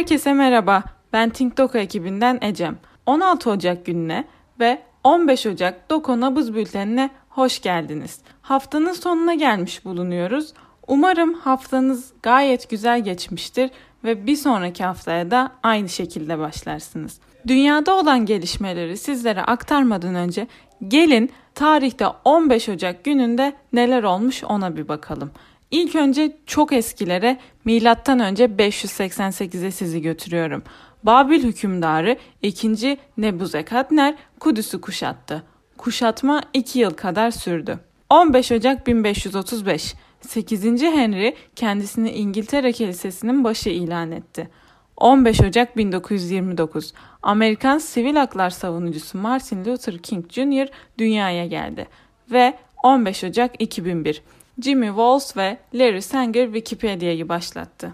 Herkese merhaba. Ben TinkDoku ekibinden Ecem. 16 Ocak gününe ve 15 Ocak Doko Nabız Bülteni'ne hoş geldiniz. Haftanın sonuna gelmiş bulunuyoruz. Umarım haftanız gayet güzel geçmiştir ve bir sonraki haftaya da aynı şekilde başlarsınız. Dünyada olan gelişmeleri sizlere aktarmadan önce gelin tarihte 15 Ocak gününde neler olmuş ona bir bakalım. İlk önce çok eskilere milattan önce 588'e sizi götürüyorum. Babil hükümdarı 2. Nebuzekadner Kudüs'ü kuşattı. Kuşatma 2 yıl kadar sürdü. 15 Ocak 1535 8. Henry kendisini İngiltere Kilisesi'nin başı ilan etti. 15 Ocak 1929 Amerikan sivil haklar savunucusu Martin Luther King Jr. dünyaya geldi ve 15 Ocak 2001 Jimmy Walls ve Larry Sanger Wikipedia'yı başlattı.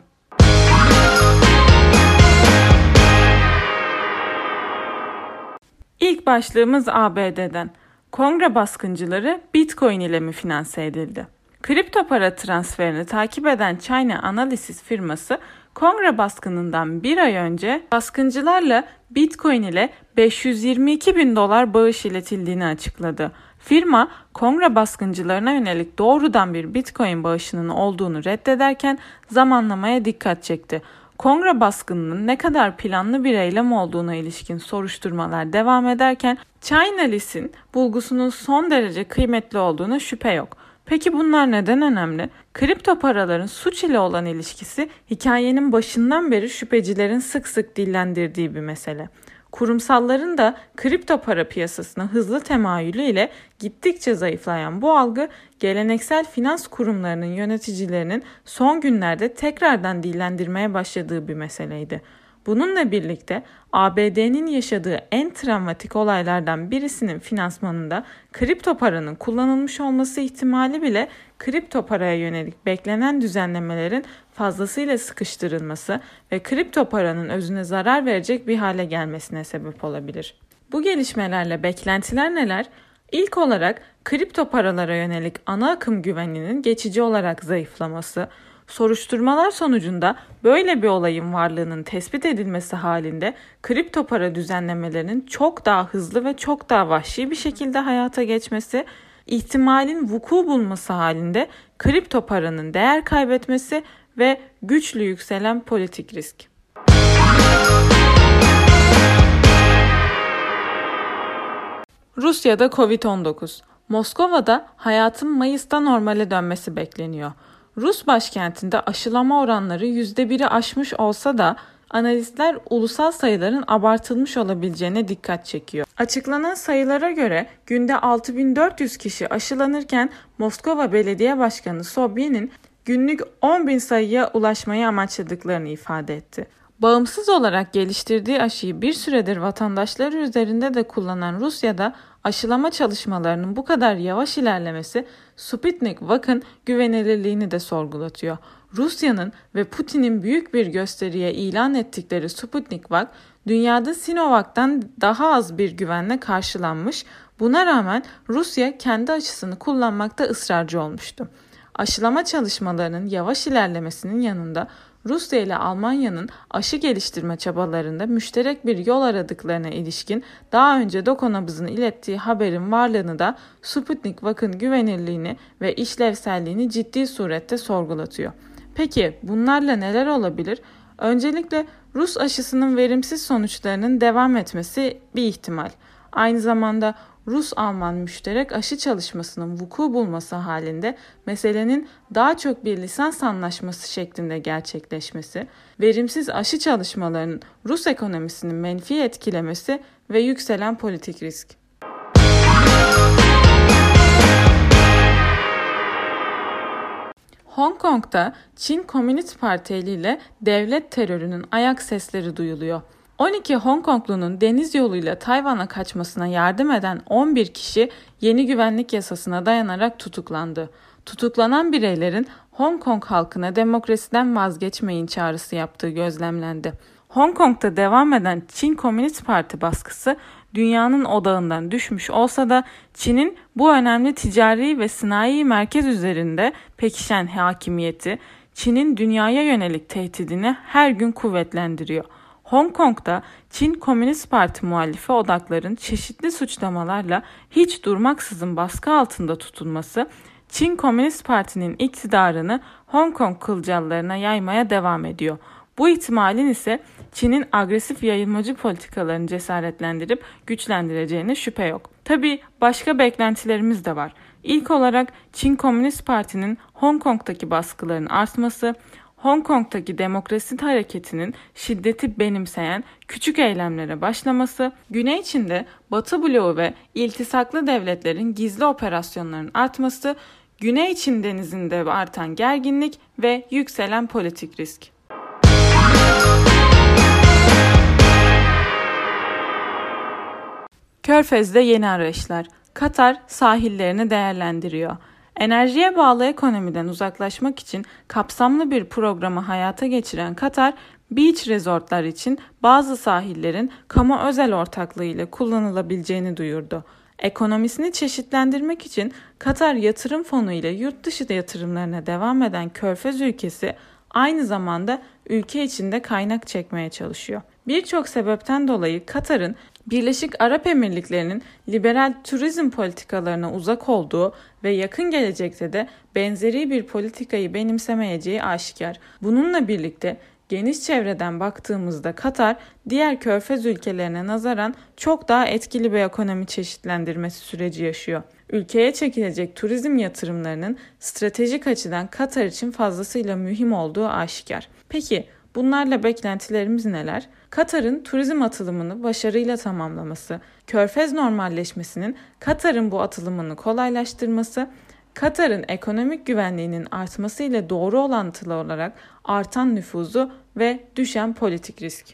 İlk başlığımız ABD'den. Kongre baskıncıları Bitcoin ile mi finanse edildi? Kripto para transferini takip eden China Analysis firması kongre baskınından bir ay önce baskıncılarla Bitcoin ile 522 bin dolar bağış iletildiğini açıkladı. Firma kongre baskıncılarına yönelik doğrudan bir Bitcoin bağışının olduğunu reddederken zamanlamaya dikkat çekti. Kongre baskınının ne kadar planlı bir eylem olduğuna ilişkin soruşturmalar devam ederken China List'in bulgusunun son derece kıymetli olduğuna şüphe yok. Peki bunlar neden önemli? Kripto paraların suç ile olan ilişkisi hikayenin başından beri şüphecilerin sık sık dillendirdiği bir mesele. Kurumsalların da kripto para piyasasına hızlı temayülü ile gittikçe zayıflayan bu algı geleneksel finans kurumlarının yöneticilerinin son günlerde tekrardan dillendirmeye başladığı bir meseleydi. Bununla birlikte ABD'nin yaşadığı en travmatik olaylardan birisinin finansmanında kripto paranın kullanılmış olması ihtimali bile kripto paraya yönelik beklenen düzenlemelerin fazlasıyla sıkıştırılması ve kripto paranın özüne zarar verecek bir hale gelmesine sebep olabilir. Bu gelişmelerle beklentiler neler? İlk olarak kripto paralara yönelik ana akım güveninin geçici olarak zayıflaması, Soruşturmalar sonucunda böyle bir olayın varlığının tespit edilmesi halinde kripto para düzenlemelerinin çok daha hızlı ve çok daha vahşi bir şekilde hayata geçmesi, ihtimalin vuku bulması halinde kripto paranın değer kaybetmesi ve güçlü yükselen politik risk. Rusya'da Covid-19. Moskova'da hayatın Mayıs'ta normale dönmesi bekleniyor. Rus başkentinde aşılama oranları %1'i aşmış olsa da analistler ulusal sayıların abartılmış olabileceğine dikkat çekiyor. Açıklanan sayılara göre günde 6400 kişi aşılanırken Moskova Belediye Başkanı Sobyan'in günlük 10 bin sayıya ulaşmayı amaçladıklarını ifade etti. Bağımsız olarak geliştirdiği aşıyı bir süredir vatandaşları üzerinde de kullanan Rusya'da aşılama çalışmalarının bu kadar yavaş ilerlemesi Sputnik Vak'ın güvenilirliğini de sorgulatıyor. Rusya'nın ve Putin'in büyük bir gösteriye ilan ettikleri Sputnik Vak, dünyada Sinovac'tan daha az bir güvenle karşılanmış, buna rağmen Rusya kendi aşısını kullanmakta ısrarcı olmuştu. Aşılama çalışmalarının yavaş ilerlemesinin yanında Rusya ile Almanya'nın aşı geliştirme çabalarında müşterek bir yol aradıklarına ilişkin daha önce Dokonabız'ın ilettiği haberin varlığını da Sputnik Vak'ın güvenirliğini ve işlevselliğini ciddi surette sorgulatıyor. Peki bunlarla neler olabilir? Öncelikle Rus aşısının verimsiz sonuçlarının devam etmesi bir ihtimal. Aynı zamanda Rus-Alman müşterek aşı çalışmasının vuku bulması halinde meselenin daha çok bir lisans anlaşması şeklinde gerçekleşmesi, verimsiz aşı çalışmalarının Rus ekonomisini menfi etkilemesi ve yükselen politik risk. Hong Kong'da Çin Komünist Parti eliyle devlet terörünün ayak sesleri duyuluyor. 12 Hong Konglunun deniz yoluyla Tayvan'a kaçmasına yardım eden 11 kişi yeni güvenlik yasasına dayanarak tutuklandı. Tutuklanan bireylerin Hong Kong halkına demokrasiden vazgeçmeyin çağrısı yaptığı gözlemlendi. Hong Kong'da devam eden Çin Komünist Parti baskısı dünyanın odağından düşmüş olsa da Çin'in bu önemli ticari ve sanayi merkez üzerinde pekişen hakimiyeti, Çin'in dünyaya yönelik tehdidini her gün kuvvetlendiriyor. Hong Kong'da Çin Komünist Parti muhallifi odakların çeşitli suçlamalarla hiç durmaksızın baskı altında tutulması, Çin Komünist Parti'nin iktidarını Hong Kong kılcallarına yaymaya devam ediyor. Bu ihtimalin ise Çin'in agresif yayılmacı politikalarını cesaretlendirip güçlendireceğine şüphe yok. Tabi başka beklentilerimiz de var. İlk olarak Çin Komünist Parti'nin Hong Kong'daki baskıların artması, Hong Kong'daki demokrasi hareketinin şiddeti benimseyen küçük eylemlere başlaması, Güney Çin'de Batı bloğu ve iltisaklı devletlerin gizli operasyonların artması, Güney Çin denizinde artan gerginlik ve yükselen politik risk. Körfez'de yeni arayışlar. Katar sahillerini değerlendiriyor. Enerjiye bağlı ekonomiden uzaklaşmak için kapsamlı bir programı hayata geçiren Katar, beach resortlar için bazı sahillerin kamu özel ortaklığı ile kullanılabileceğini duyurdu. Ekonomisini çeşitlendirmek için Katar Yatırım Fonu ile yurt dışı yatırımlarına devam eden Körfez ülkesi aynı zamanda ülke içinde kaynak çekmeye çalışıyor. Birçok sebepten dolayı Katar'ın Birleşik Arap Emirlikleri'nin liberal turizm politikalarına uzak olduğu ve yakın gelecekte de benzeri bir politikayı benimsemeyeceği aşikar. Bununla birlikte geniş çevreden baktığımızda Katar diğer körfez ülkelerine nazaran çok daha etkili bir ekonomi çeşitlendirmesi süreci yaşıyor. Ülkeye çekilecek turizm yatırımlarının stratejik açıdan Katar için fazlasıyla mühim olduğu aşikar. Peki bunlarla beklentilerimiz neler? Katar'ın turizm atılımını başarıyla tamamlaması, körfez normalleşmesinin Katar'ın bu atılımını kolaylaştırması, Katar'ın ekonomik güvenliğinin artması ile doğru orantılı olarak artan nüfuzu ve düşen politik risk.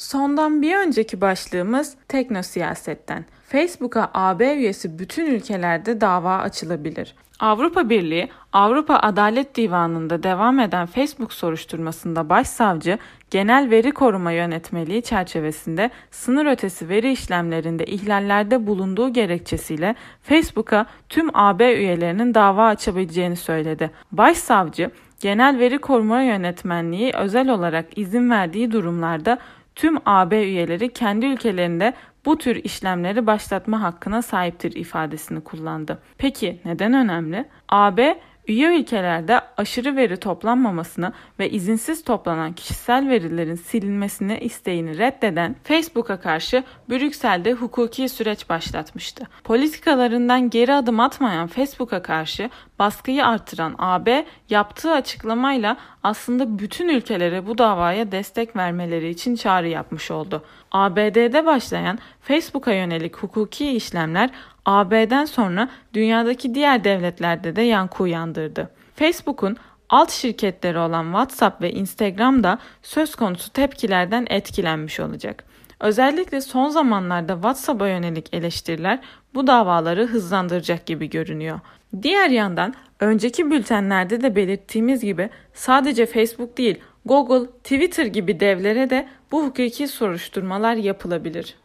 Sondan bir önceki başlığımız teknosiyasetten. Facebook'a AB üyesi bütün ülkelerde dava açılabilir. Avrupa Birliği, Avrupa Adalet Divanı'nda devam eden Facebook soruşturmasında başsavcı, genel veri koruma yönetmeliği çerçevesinde sınır ötesi veri işlemlerinde ihlallerde bulunduğu gerekçesiyle Facebook'a tüm AB üyelerinin dava açabileceğini söyledi. Başsavcı, genel veri koruma yönetmenliği özel olarak izin verdiği durumlarda tüm AB üyeleri kendi ülkelerinde bu tür işlemleri başlatma hakkına sahiptir ifadesini kullandı. Peki neden önemli? AB üye ülkelerde aşırı veri toplanmamasını ve izinsiz toplanan kişisel verilerin silinmesini isteğini reddeden Facebook'a karşı Brüksel'de hukuki süreç başlatmıştı. Politikalarından geri adım atmayan Facebook'a karşı baskıyı artıran AB yaptığı açıklamayla aslında bütün ülkelere bu davaya destek vermeleri için çağrı yapmış oldu. ABD'de başlayan Facebook'a yönelik hukuki işlemler AB'den sonra dünyadaki diğer devletlerde de yankı uyandırdı. Facebook'un alt şirketleri olan WhatsApp ve Instagram da söz konusu tepkilerden etkilenmiş olacak. Özellikle son zamanlarda WhatsApp'a yönelik eleştiriler bu davaları hızlandıracak gibi görünüyor. Diğer yandan önceki bültenlerde de belirttiğimiz gibi sadece Facebook değil Google, Twitter gibi devlere de bu hukuki soruşturmalar yapılabilir.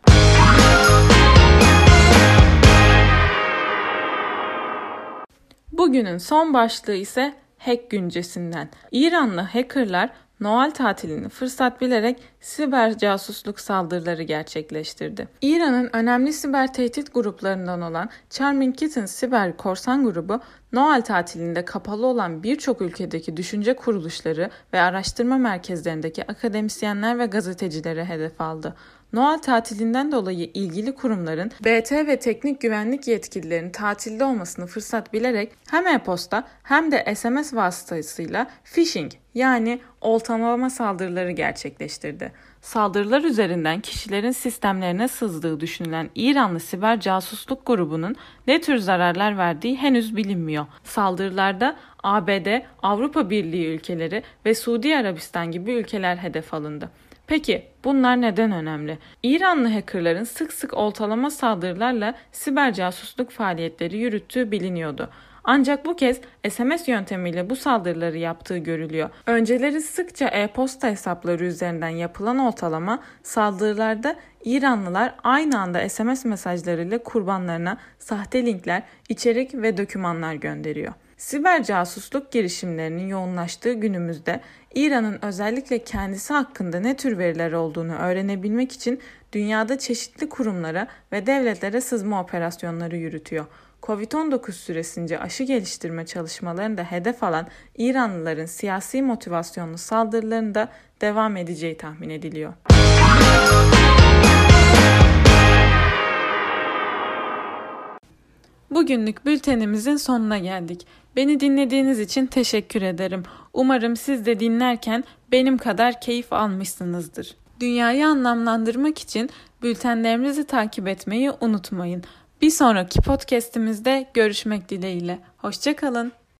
Bugünün son başlığı ise hack güncesinden. İranlı hackerlar Noel tatilini fırsat bilerek siber casusluk saldırıları gerçekleştirdi. İran'ın önemli siber tehdit gruplarından olan Charming Kittens siber korsan grubu Noel tatilinde kapalı olan birçok ülkedeki düşünce kuruluşları ve araştırma merkezlerindeki akademisyenler ve gazetecileri hedef aldı. Noel tatilinden dolayı ilgili kurumların BT ve teknik güvenlik yetkililerinin tatilde olmasını fırsat bilerek hem e-posta hem de SMS vasıtasıyla phishing yani oltalama saldırıları gerçekleştirdi. Saldırılar üzerinden kişilerin sistemlerine sızdığı düşünülen İranlı siber casusluk grubunun ne tür zararlar verdiği henüz bilinmiyor. Saldırılarda ABD, Avrupa Birliği ülkeleri ve Suudi Arabistan gibi ülkeler hedef alındı. Peki bunlar neden önemli? İranlı hackerların sık sık oltalama saldırılarla siber casusluk faaliyetleri yürüttüğü biliniyordu. Ancak bu kez SMS yöntemiyle bu saldırıları yaptığı görülüyor. Önceleri sıkça e-posta hesapları üzerinden yapılan ortalama saldırılarda İranlılar aynı anda SMS mesajlarıyla kurbanlarına sahte linkler, içerik ve dokümanlar gönderiyor. Siber casusluk girişimlerinin yoğunlaştığı günümüzde İran'ın özellikle kendisi hakkında ne tür veriler olduğunu öğrenebilmek için dünyada çeşitli kurumlara ve devletlere sızma operasyonları yürütüyor. Covid-19 süresince aşı geliştirme çalışmalarında hedef alan İranlıların siyasi motivasyonlu saldırılarında devam edeceği tahmin ediliyor. Bugünlük bültenimizin sonuna geldik. Beni dinlediğiniz için teşekkür ederim. Umarım siz de dinlerken benim kadar keyif almışsınızdır. Dünyayı anlamlandırmak için bültenlerimizi takip etmeyi unutmayın. Bir sonraki podcast'imizde görüşmek dileğiyle. Hoşçakalın.